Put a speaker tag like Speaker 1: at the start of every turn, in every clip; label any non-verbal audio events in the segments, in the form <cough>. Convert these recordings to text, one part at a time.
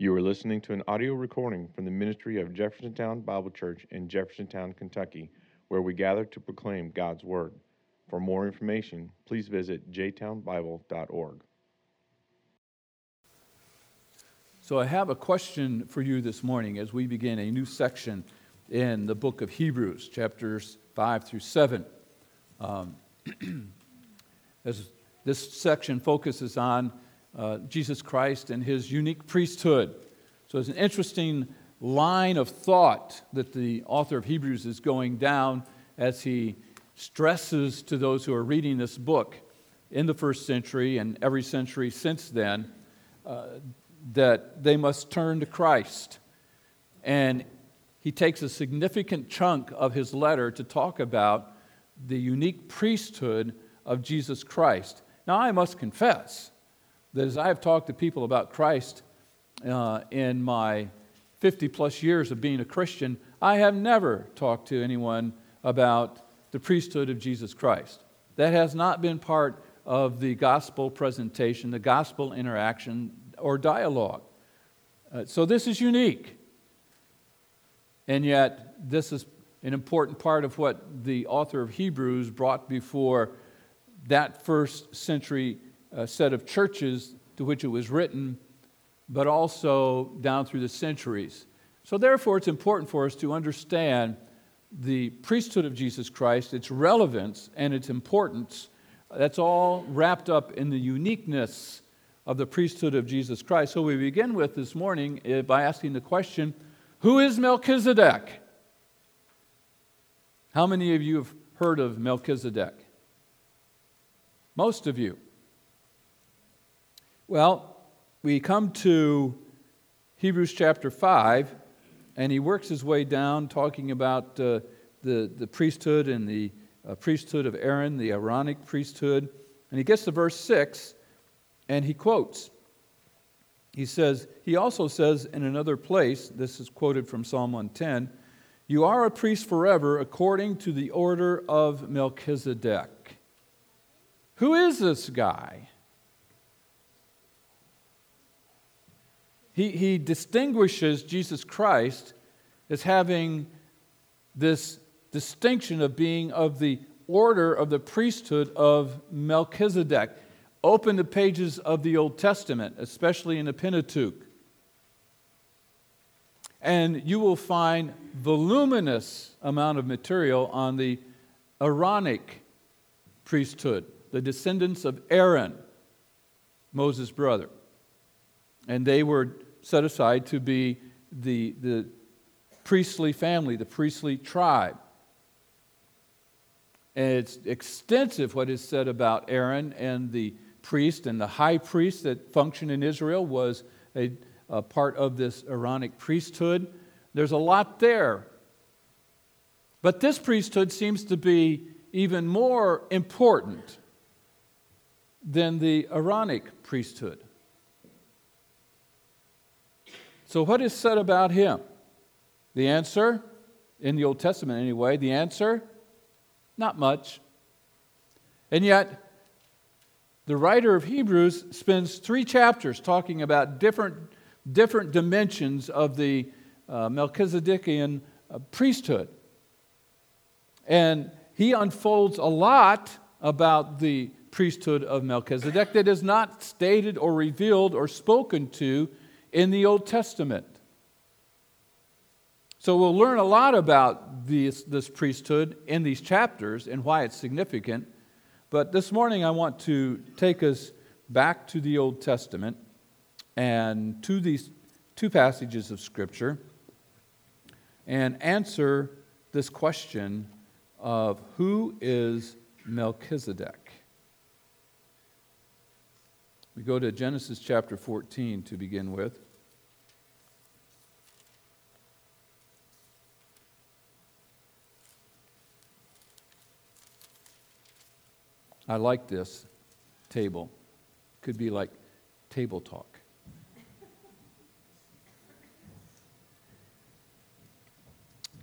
Speaker 1: You are listening to an audio recording from the ministry of Jeffersontown Bible Church in Jeffersontown, Kentucky, where we gather to proclaim God's Word. For more information, please visit jtownbible.org.
Speaker 2: So, I have a question for you this morning as we begin a new section in the book of Hebrews, chapters 5 through 7. Um, <clears throat> as this section focuses on uh, Jesus Christ and his unique priesthood. So it's an interesting line of thought that the author of Hebrews is going down as he stresses to those who are reading this book in the first century and every century since then uh, that they must turn to Christ. And he takes a significant chunk of his letter to talk about the unique priesthood of Jesus Christ. Now, I must confess that as I have talked to people about Christ uh, in my 50 plus years of being a Christian, I have never talked to anyone about the priesthood of Jesus Christ. That has not been part of the gospel presentation, the gospel interaction, or dialogue. Uh, so this is unique. And yet, this is an important part of what the author of Hebrews brought before that first century uh, set of churches to which it was written, but also down through the centuries. So, therefore, it's important for us to understand the priesthood of Jesus Christ, its relevance and its importance. That's all wrapped up in the uniqueness of the priesthood of Jesus Christ. So, we begin with this morning uh, by asking the question Who is Melchizedek? How many of you have heard of Melchizedek? Most of you. Well, we come to Hebrews chapter 5, and he works his way down talking about uh, the, the priesthood and the uh, priesthood of Aaron, the Aaronic priesthood. And he gets to verse 6, and he quotes. He says, he also says in another place, this is quoted from Psalm 110, You are a priest forever according to the order of Melchizedek. Who is this guy? He, he distinguishes Jesus Christ as having this distinction of being of the order of the priesthood of Melchizedek. Open the pages of the Old Testament, especially in the Pentateuch, and you will find voluminous amount of material on the Aaronic priesthood, the descendants of Aaron, Moses' brother. And they were set aside to be the, the priestly family, the priestly tribe. And it's extensive what is said about Aaron and the priest and the high priest that functioned in Israel was a, a part of this Aaronic priesthood. There's a lot there. But this priesthood seems to be even more important than the Aaronic priesthood. So, what is said about him? The answer, in the Old Testament anyway, the answer, not much. And yet, the writer of Hebrews spends three chapters talking about different, different dimensions of the uh, Melchizedekian uh, priesthood. And he unfolds a lot about the priesthood of Melchizedek that is not stated or revealed or spoken to in the Old Testament. So we'll learn a lot about this, this priesthood in these chapters and why it's significant. But this morning I want to take us back to the Old Testament and to these two passages of Scripture and answer this question of who is Melchizedek? We go to Genesis chapter 14 to begin with. I like this table. Could be like table talk.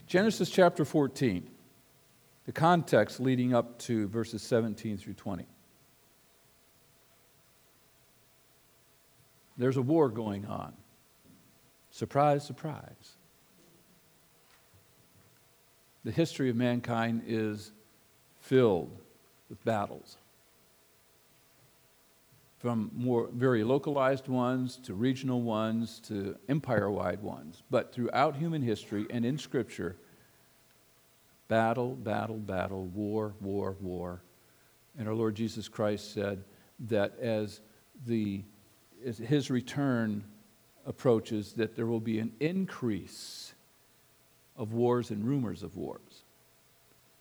Speaker 2: Genesis chapter 14, the context leading up to verses 17 through 20. There's a war going on. Surprise, surprise. The history of mankind is filled with battles. From more very localized ones to regional ones to empire wide ones. But throughout human history and in Scripture, battle, battle, battle, war, war, war. And our Lord Jesus Christ said that as, the, as his return approaches, that there will be an increase of wars and rumors of wars.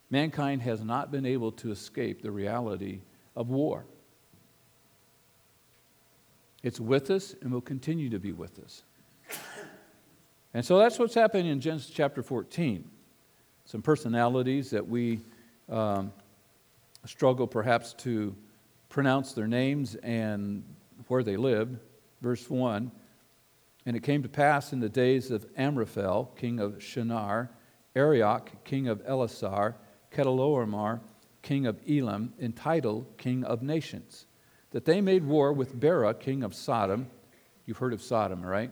Speaker 2: Mankind has not been able to escape the reality of war. It's with us and will continue to be with us. And so that's what's happening in Genesis chapter 14. Some personalities that we um, struggle perhaps to pronounce their names and where they lived. Verse 1 And it came to pass in the days of Amraphel, king of Shinar, Arioch, king of Elasar, Chedorlaomer, king of Elam, Tidal, king of nations, that they made war with Bera, king of Sodom. You've heard of Sodom, right?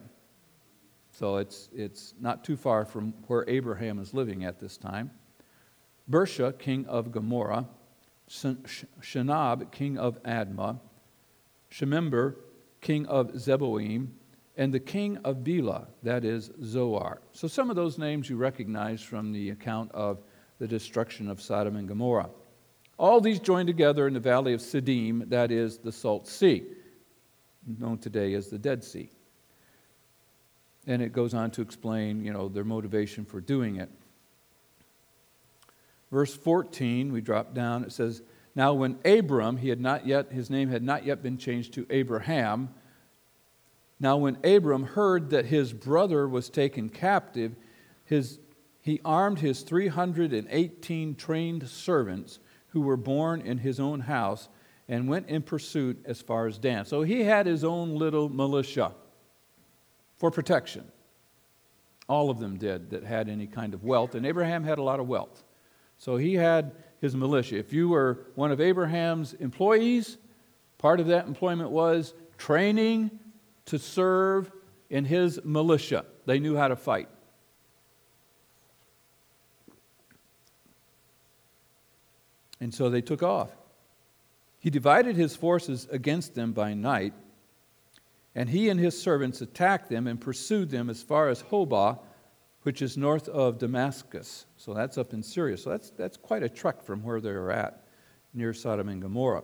Speaker 2: So it's, it's not too far from where Abraham is living at this time. Birsha, king of Gomorrah, Shinab, king of Admah, Shemeber, king of Zeboim, and the king of Bela, that is Zoar. So some of those names you recognize from the account of the destruction of Sodom and Gomorrah. All these joined together in the valley of Siddim, that is the Salt Sea, known today as the Dead Sea. And it goes on to explain, you know, their motivation for doing it. Verse 14, we drop down, it says, Now when Abram, he had not yet, his name had not yet been changed to Abraham. Now when Abram heard that his brother was taken captive, his, he armed his 318 trained servants who were born in his own house and went in pursuit as far as Dan. So he had his own little militia for protection. All of them did that had any kind of wealth, and Abraham had a lot of wealth. So he had his militia. If you were one of Abraham's employees, part of that employment was training to serve in his militia. They knew how to fight. And so they took off. He divided his forces against them by night, and he and his servants attacked them and pursued them as far as Hobah which is north of Damascus. So that's up in Syria. So that's, that's quite a trek from where they were at, near Sodom and Gomorrah.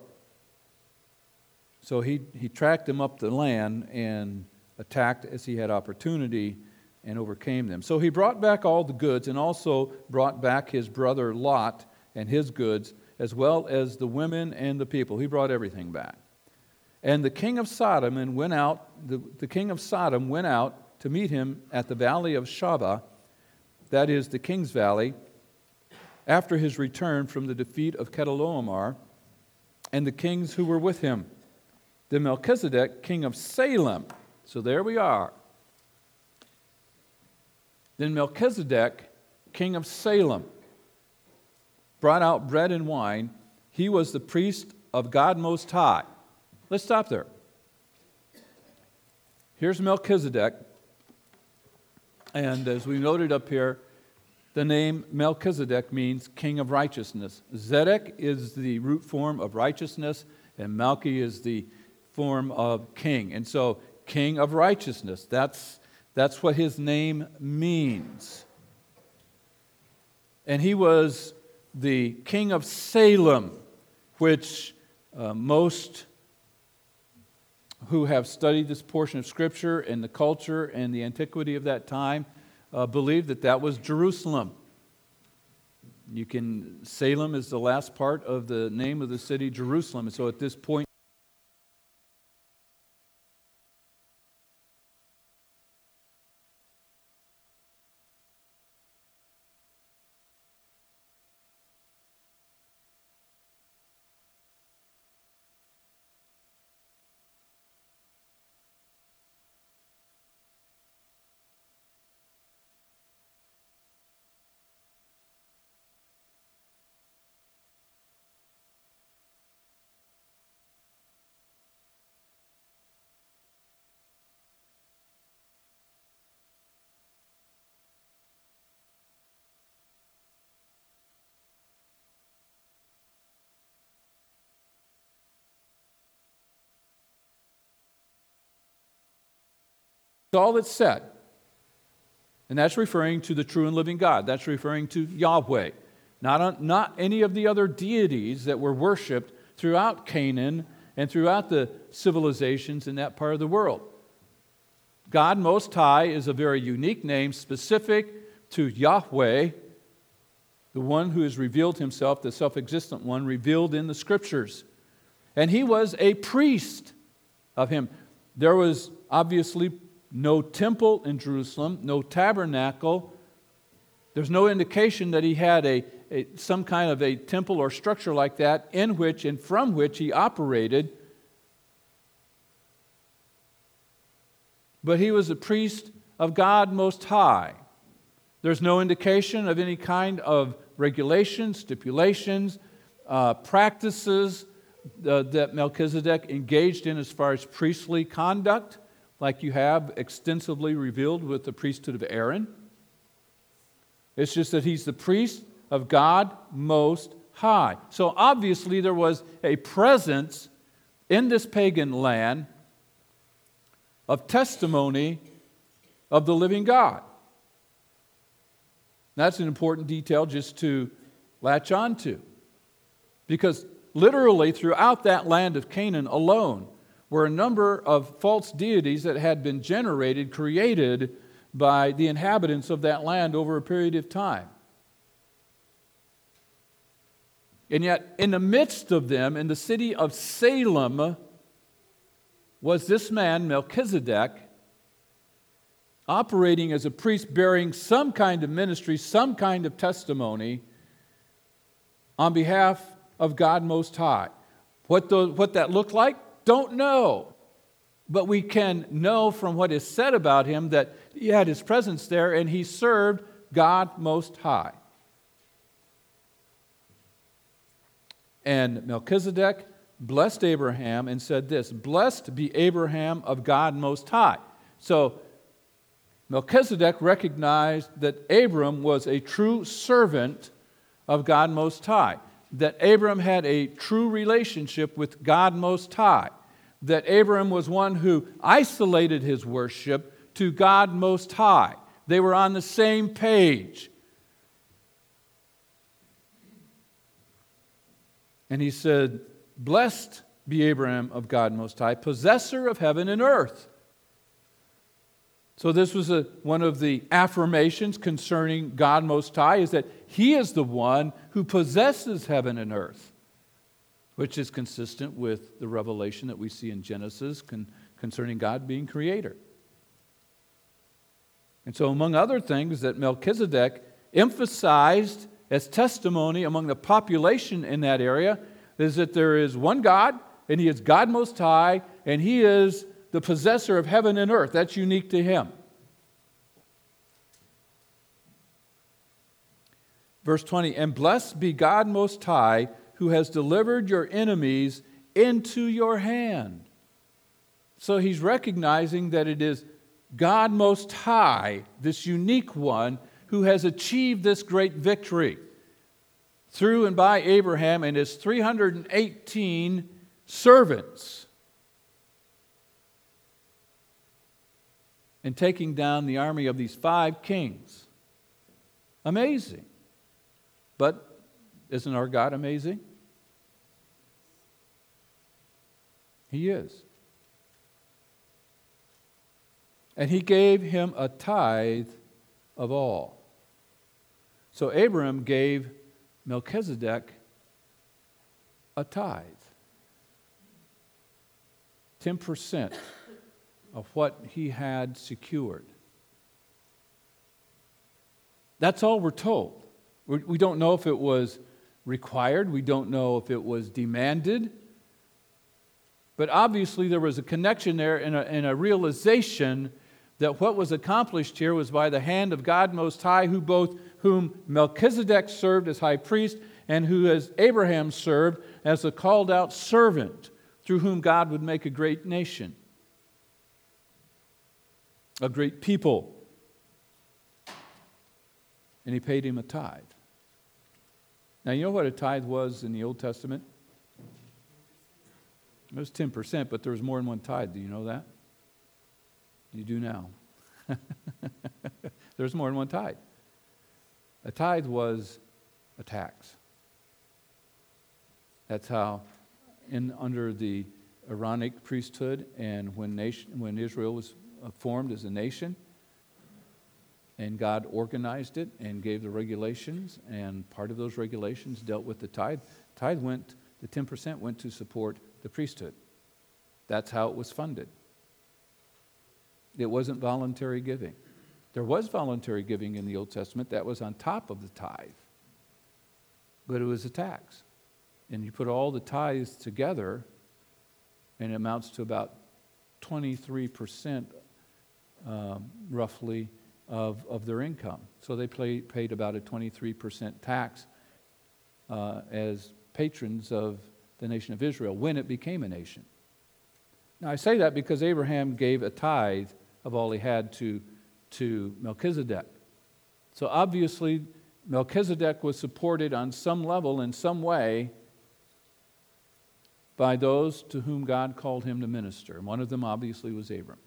Speaker 2: So he, he tracked them up the land and attacked as he had opportunity and overcame them. So he brought back all the goods and also brought back his brother Lot and his goods, as well as the women and the people. He brought everything back. And the king of Sodom and went out, the, the king of Sodom went out to meet him at the valley of Shaveh that is the King's Valley, after his return from the defeat of Chedorlaomer and the kings who were with him. The Melchizedek, king of Salem. So there we are. Then Melchizedek, king of Salem, brought out bread and wine. He was the priest of God Most High. Let's stop there. Here's Melchizedek, and as we noted up here, the name Melchizedek means king of righteousness. Zedek is the root form of righteousness, and Malchi is the form of king. And so, king of righteousness, that's, that's what his name means. And he was the king of Salem, which uh, most who have studied this portion of Scripture and the culture and the antiquity of that time uh, believe that that was Jerusalem. You can, Salem is the last part of the name of the city, Jerusalem. And so at this point, all it said. And that's referring to the true and living God. That's referring to Yahweh, not, not any of the other deities that were worshiped throughout Canaan and throughout the civilizations in that part of the world. God Most High is a very unique name specific to Yahweh, the one who has revealed himself, the self existent one, revealed in the scriptures. And he was a priest of him. There was obviously no temple in Jerusalem, no tabernacle. There's no indication that he had a, a, some kind of a temple or structure like that in which and from which he operated. But he was a priest of God Most High. There's no indication of any kind of regulations, stipulations, uh, practices uh, that Melchizedek engaged in as far as priestly conduct like you have extensively revealed with the priesthood of Aaron. It's just that he's the priest of God Most High. So obviously, there was a presence in this pagan land of testimony of the living God. That's an important detail just to latch on to. Because literally, throughout that land of Canaan alone, were a number of false deities that had been generated, created by the inhabitants of that land over a period of time. And yet, in the midst of them, in the city of Salem, was this man, Melchizedek, operating as a priest, bearing some kind of ministry, some kind of testimony on behalf of God Most High. What, the, what that looked like, don't know. But we can know from what is said about him that he had his presence there and he served God Most High. And Melchizedek blessed Abraham and said this Blessed be Abraham of God Most High. So Melchizedek recognized that Abram was a true servant of God Most High, that Abram had a true relationship with God Most High that Abram was one who isolated his worship to God Most High. They were on the same page. And he said, Blessed be Abraham of God Most High, possessor of heaven and earth. So, this was a, one of the affirmations concerning God Most High is that He is the one who possesses heaven and earth which is consistent with the revelation that we see in Genesis con- concerning God being creator. And so, among other things that Melchizedek emphasized as testimony among the population in that area is that there is one God, and He is God Most High, and He is the possessor of heaven and earth. That's unique to Him. Verse 20, and blessed be God Most High who has delivered your enemies into your hand. So he's recognizing that it is God Most High, this unique one, who has achieved this great victory through and by Abraham and his 318 servants. And taking down the army of these five kings. Amazing. But isn't our God amazing? He is. And he gave him a tithe of all. So Abram gave Melchizedek a tithe 10% of what he had secured. That's all we're told. We don't know if it was required, we don't know if it was demanded. But obviously, there was a connection there and a, and a realization that what was accomplished here was by the hand of God Most High, who both whom Melchizedek served as high priest and who as Abraham served as a called out servant through whom God would make a great nation, a great people. And he paid him a tithe. Now, you know what a tithe was in the Old Testament? It was 10%, but there was more than one tithe. Do you know that? You do now. <laughs> There's more than one tithe. A tithe was a tax. That's how, in, under the Aaronic priesthood, and when, nation, when Israel was Uh, formed as a nation, and God organized it and gave the regulations, and part of those regulations dealt with the tithe. Tithe went, the 10% went to support the priesthood. That's how it was funded. It wasn't voluntary giving. There was voluntary giving in the Old Testament, that was on top of the tithe, but it was a tax. And you put all the tithes together, and it amounts to about 23% um, roughly of, of their income. So they play, paid about a 23% tax uh, as patrons of the nation of Israel when it became a nation. Now, I say that because Abraham gave a tithe of all he had to, to Melchizedek. So obviously, Melchizedek was supported on some level, in some way, by those to whom God called him to minister. And one of them obviously was Abram.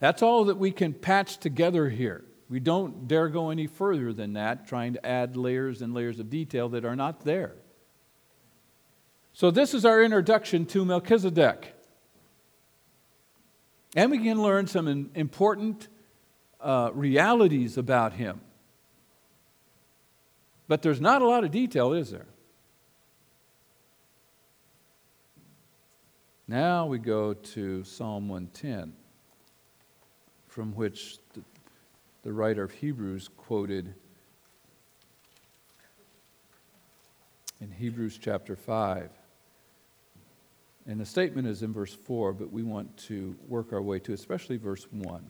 Speaker 2: That's all that we can patch together here. We don't dare go any further than that, trying to add layers and layers of detail that are not there. So, this is our introduction to Melchizedek. And we can learn some important uh, realities about him. But there's not a lot of detail, is there? Now we go to Psalm 110, from which the, the writer of Hebrews quoted in Hebrews chapter 5. And the statement is in verse 4, but we want to work our way to especially verse 1.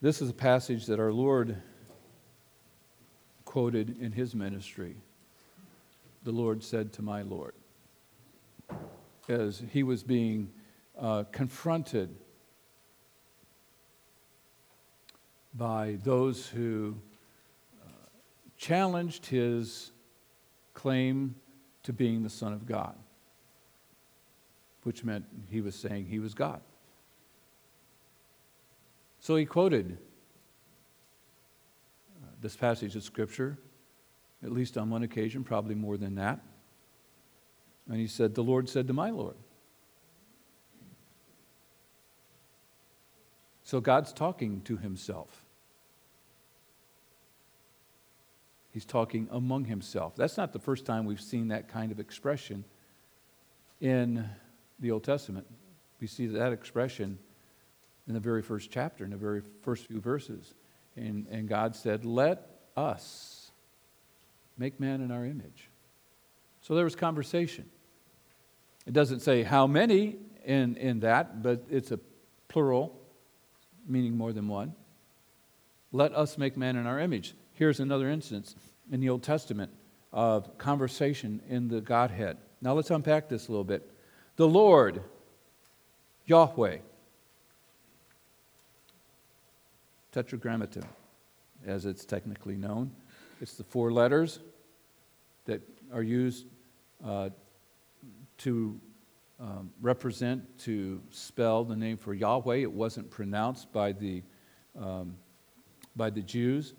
Speaker 2: This is a passage that our Lord quoted in his ministry the Lord said to my Lord. As he was being uh, confronted by those who uh, challenged his claim to being the Son of God, which meant he was saying he was God. So he quoted uh, this passage of Scripture at least on one occasion, probably more than that. And he said, The Lord said to my Lord. So God's talking to himself. He's talking among himself. That's not the first time we've seen that kind of expression in the Old Testament. We see that expression in the very first chapter, in the very first few verses. And, and God said, Let us Make man in our image. So there was conversation. It doesn't say how many in, in that, but it's a plural, meaning more than one. Let us make man in our image. Here's another instance in the Old Testament of conversation in the Godhead. Now let's unpack this a little bit. The Lord, Yahweh, Tetragrammaton, as it's technically known. It's the four letters that are used uh, to um, represent, to spell the name for Yahweh. It wasn't pronounced by the, um, by the Jews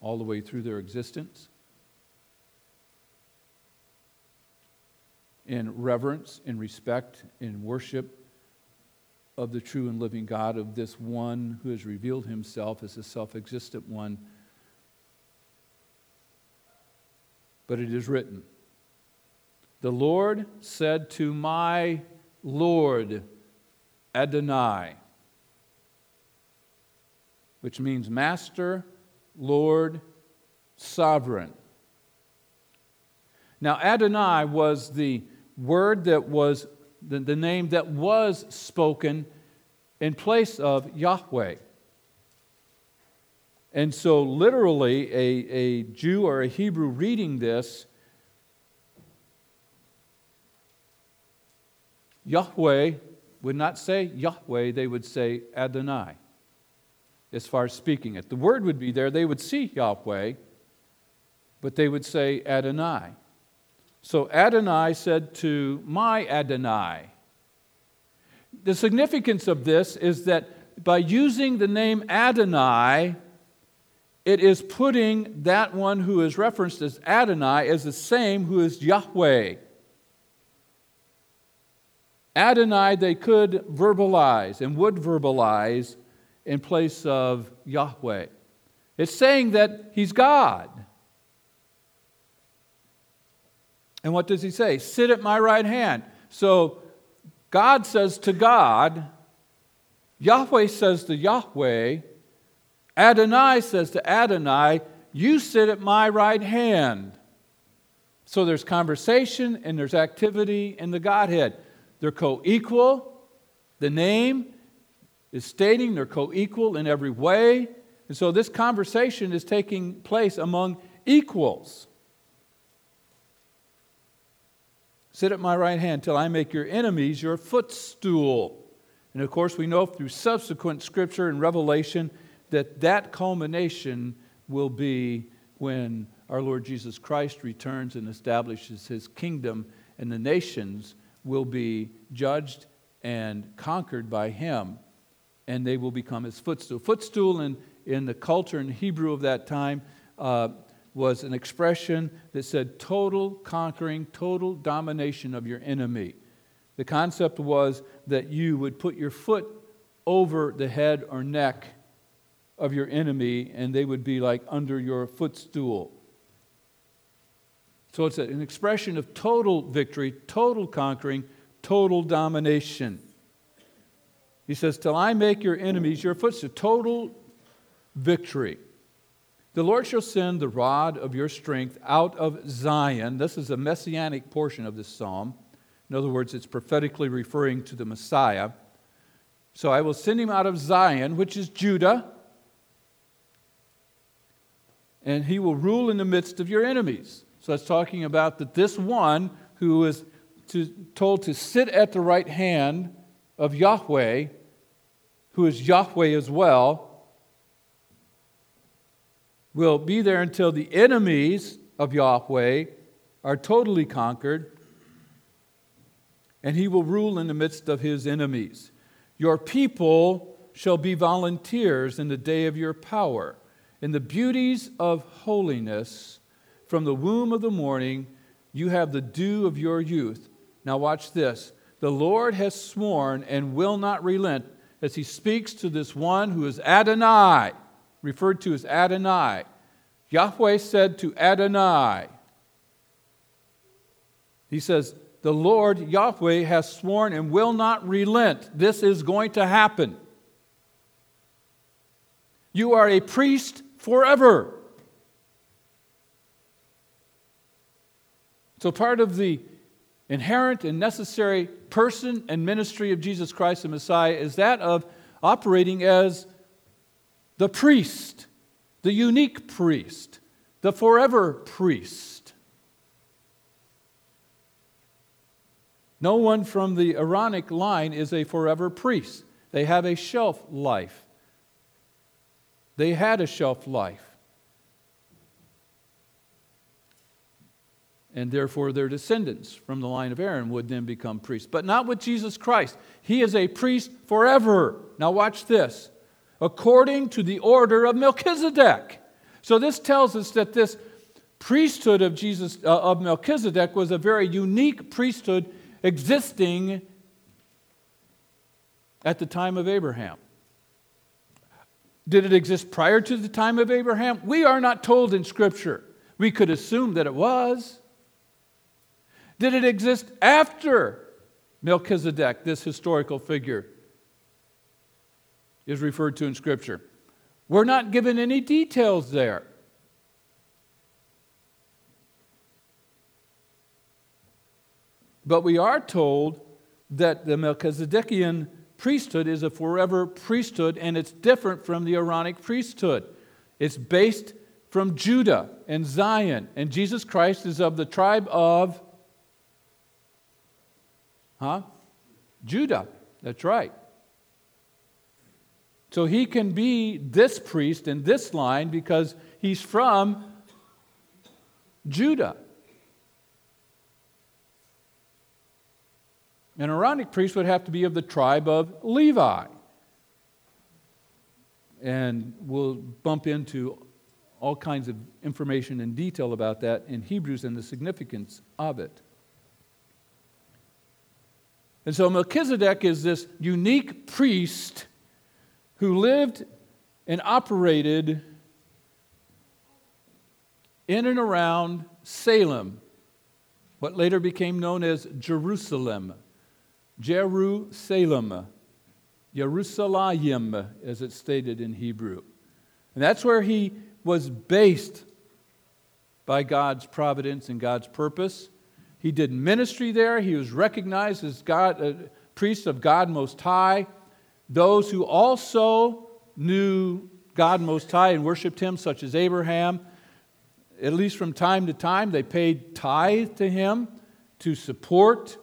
Speaker 2: all the way through their existence. In reverence, in respect, in worship of the true and living God, of this one who has revealed himself as a self existent one but it is written The Lord said to my Lord Adonai, which means master, Lord, sovereign. Now, Adonai was the word that was, the, the name that was spoken in place of Yahweh. And so, literally, a, a Jew or a Hebrew reading this, Yahweh would not say Yahweh, they would say Adonai, as far as speaking it. The word would be there, they would see Yahweh, but they would say Adonai. So Adonai said to my Adonai, the significance of this is that by using the name Adonai, it is putting that one who is referenced as Adonai as the same who is Yahweh. Adonai, they could verbalize and would verbalize in place of Yahweh. It's saying that he's God. And what does he say? Sit at my right hand. So God says to God, Yahweh says to Yahweh, Adonai says to Adonai, You sit at my right hand. So there's conversation and there's activity in the Godhead. They're co equal. The name is stating they're co equal in every way. And so this conversation is taking place among equals. Sit at my right hand till I make your enemies your footstool. And of course, we know through subsequent scripture and revelation that that culmination will be when our Lord Jesus Christ returns and establishes his kingdom, and the nations will be judged and conquered by him, and they will become his footstool. Footstool in, in the culture in Hebrew of that time uh, was an expression that said total conquering, total domination of your enemy. The concept was that you would put your foot over the head or neck of your enemy, and they would be like under your footstool. So it's an expression of total victory, total conquering, total domination. He says, Till I make your enemies your footstool. Total victory. The Lord shall send the rod of your strength out of Zion. This is a messianic portion of this psalm. In other words, it's prophetically referring to the Messiah. So I will send him out of Zion, which is Judah, and he will rule in the midst of your enemies. So it's talking about that this one who is to, told to sit at the right hand of Yahweh, who is Yahweh as well, will be there until the enemies of Yahweh are totally conquered, and he will rule in the midst of his enemies. Your people shall be volunteers in the day of your power. In the beauties of holiness, from the womb of the morning, you have the dew of your youth. Now, watch this. The Lord has sworn and will not relent as he speaks to this one who is Adonai, referred to as Adonai. Yahweh said to Adonai, He says, The Lord Yahweh has sworn and will not relent. This is going to happen. You are a priest forever. So, part of the inherent and necessary person and ministry of Jesus Christ the Messiah is that of operating as the priest, the unique priest, the forever priest. No one from the Aaronic line is a forever priest. They have a shelf life. They had a shelf life. And therefore, their descendants from the line of Aaron would then become priests. But not with Jesus Christ. He is a priest forever. Now, watch this. According to the order of Melchizedek. So, this tells us that this priesthood of Jesus uh, of Melchizedek was a very unique priesthood existing at the time of Abraham. Did it exist prior to the time of Abraham? We are not told in Scripture. We could assume that it was. Did it exist after Melchizedek, this historical figure, is referred to in Scripture? We're not given any details there. But we are told that the Melchizedekian priesthood is a forever priesthood, and it's different from the Aaronic priesthood. It's based from Judah and Zion, and Jesus Christ is of the tribe of, huh? Judah. That's right. So he can be this priest in this line because he's from Judah. An Aaronic priest would have to be of the tribe of Levi. And we'll bump into all kinds of information and detail about that in Hebrews and the significance of it. And so Melchizedek is this unique priest who lived and operated in and around Salem, what later became known as Jerusalem. Jerusalem. Jerusalem, as it's stated in Hebrew. And that's where he was based by God's providence and God's purpose. He did ministry there. He was recognized as God, a priest of God Most High. Those who also knew God Most High and worshiped Him, such as Abraham, at least from time to time, they paid tithe to him to support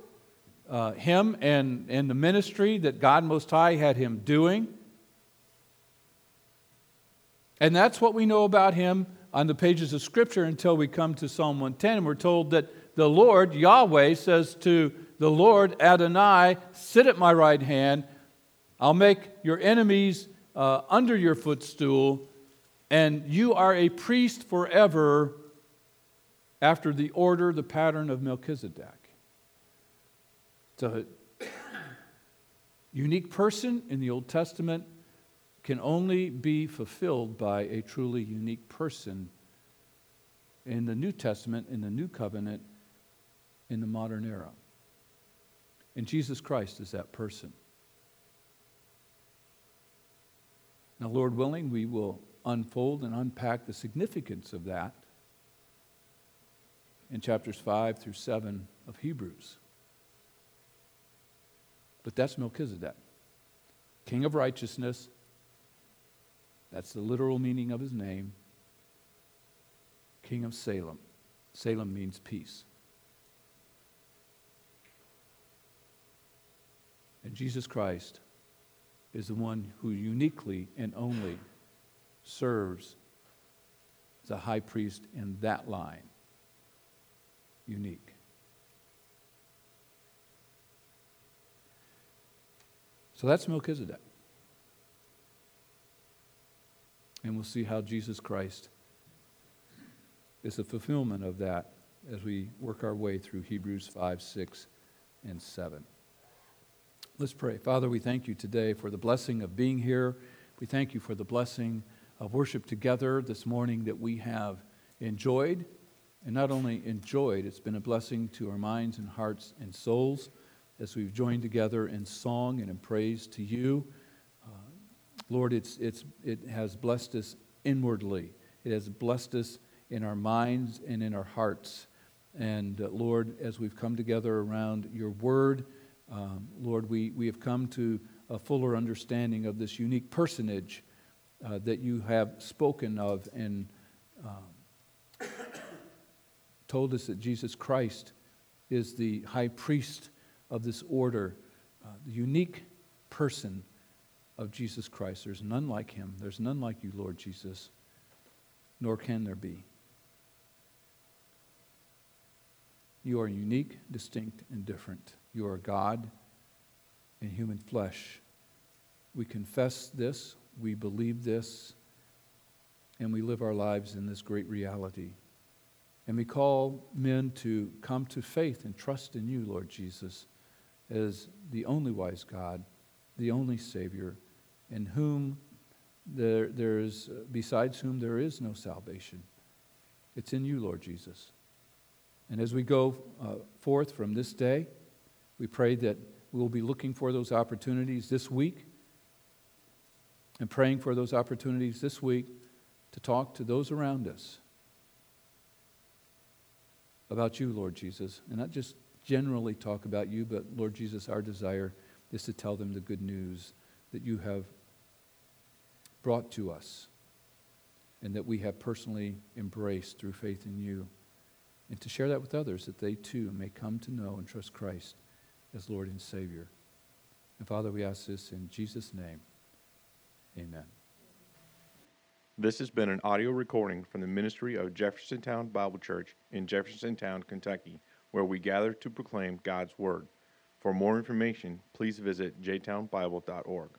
Speaker 2: uh, him and, and the ministry that God Most High had him doing. And that's what we know about him on the pages of Scripture until we come to Psalm 110. And we're told that the Lord, Yahweh, says to the Lord, Adonai, sit at my right hand. I'll make your enemies uh, under your footstool and you are a priest forever after the order, the pattern of Melchizedek. It's a unique person in the Old Testament can only be fulfilled by a truly unique person in the New Testament, in the New Covenant, in the modern era. And Jesus Christ is that person. Now, Lord willing, we will unfold and unpack the significance of that in chapters 5 through 7 of Hebrews. But that's Melchizedek, king of righteousness. That's the literal meaning of his name. King of Salem. Salem means peace. Jesus Christ is the one who uniquely and only serves as a high priest in that line. Unique. So that's Melchizedek. And we'll see how Jesus Christ is the fulfillment of that as we work our way through Hebrews 5, 6, and 7. Let's pray. Father, we thank you today for the blessing of being here. We thank you for the blessing of worship together this morning that we have enjoyed. And not only enjoyed, it's been a blessing to our minds and hearts and souls as we've joined together in song and in praise to you. Uh, Lord, it's, it's, it has blessed us inwardly, it has blessed us in our minds and in our hearts. And uh, Lord, as we've come together around your word, um, Lord, we, we have come to a fuller understanding of this unique personage uh, that you have spoken of and um, told us that Jesus Christ is the high priest of this order, uh, the unique person of Jesus Christ. There's none like him. There's none like you, Lord Jesus, nor can there be. You are unique, distinct, and different. You are God in human flesh. We confess this we believe this, and we live our lives in this great reality. And we call men to come to faith and trust in you, Lord Jesus, as the only wise God, the only Savior, in whom there, there is, besides whom there is no salvation. It's in you, Lord Jesus. And as we go uh, forth from this day, we pray that we'll be looking for those opportunities this week and praying for those opportunities this week to talk to those around us about you, Lord Jesus, and not just generally talk about you, but Lord Jesus, our desire is to tell them the good news that you have brought to us and that we have personally embraced through faith in you, and to share that with others that they too may come to know and trust Christ as Lord and Savior. And Father, we ask this in Jesus' name. Amen.
Speaker 1: This has been an audio recording from the ministry of Jeffersontown Bible Church in Jeffersontown, Kentucky, where we gather to proclaim God's Word. For more information, please visit jtownbible.org.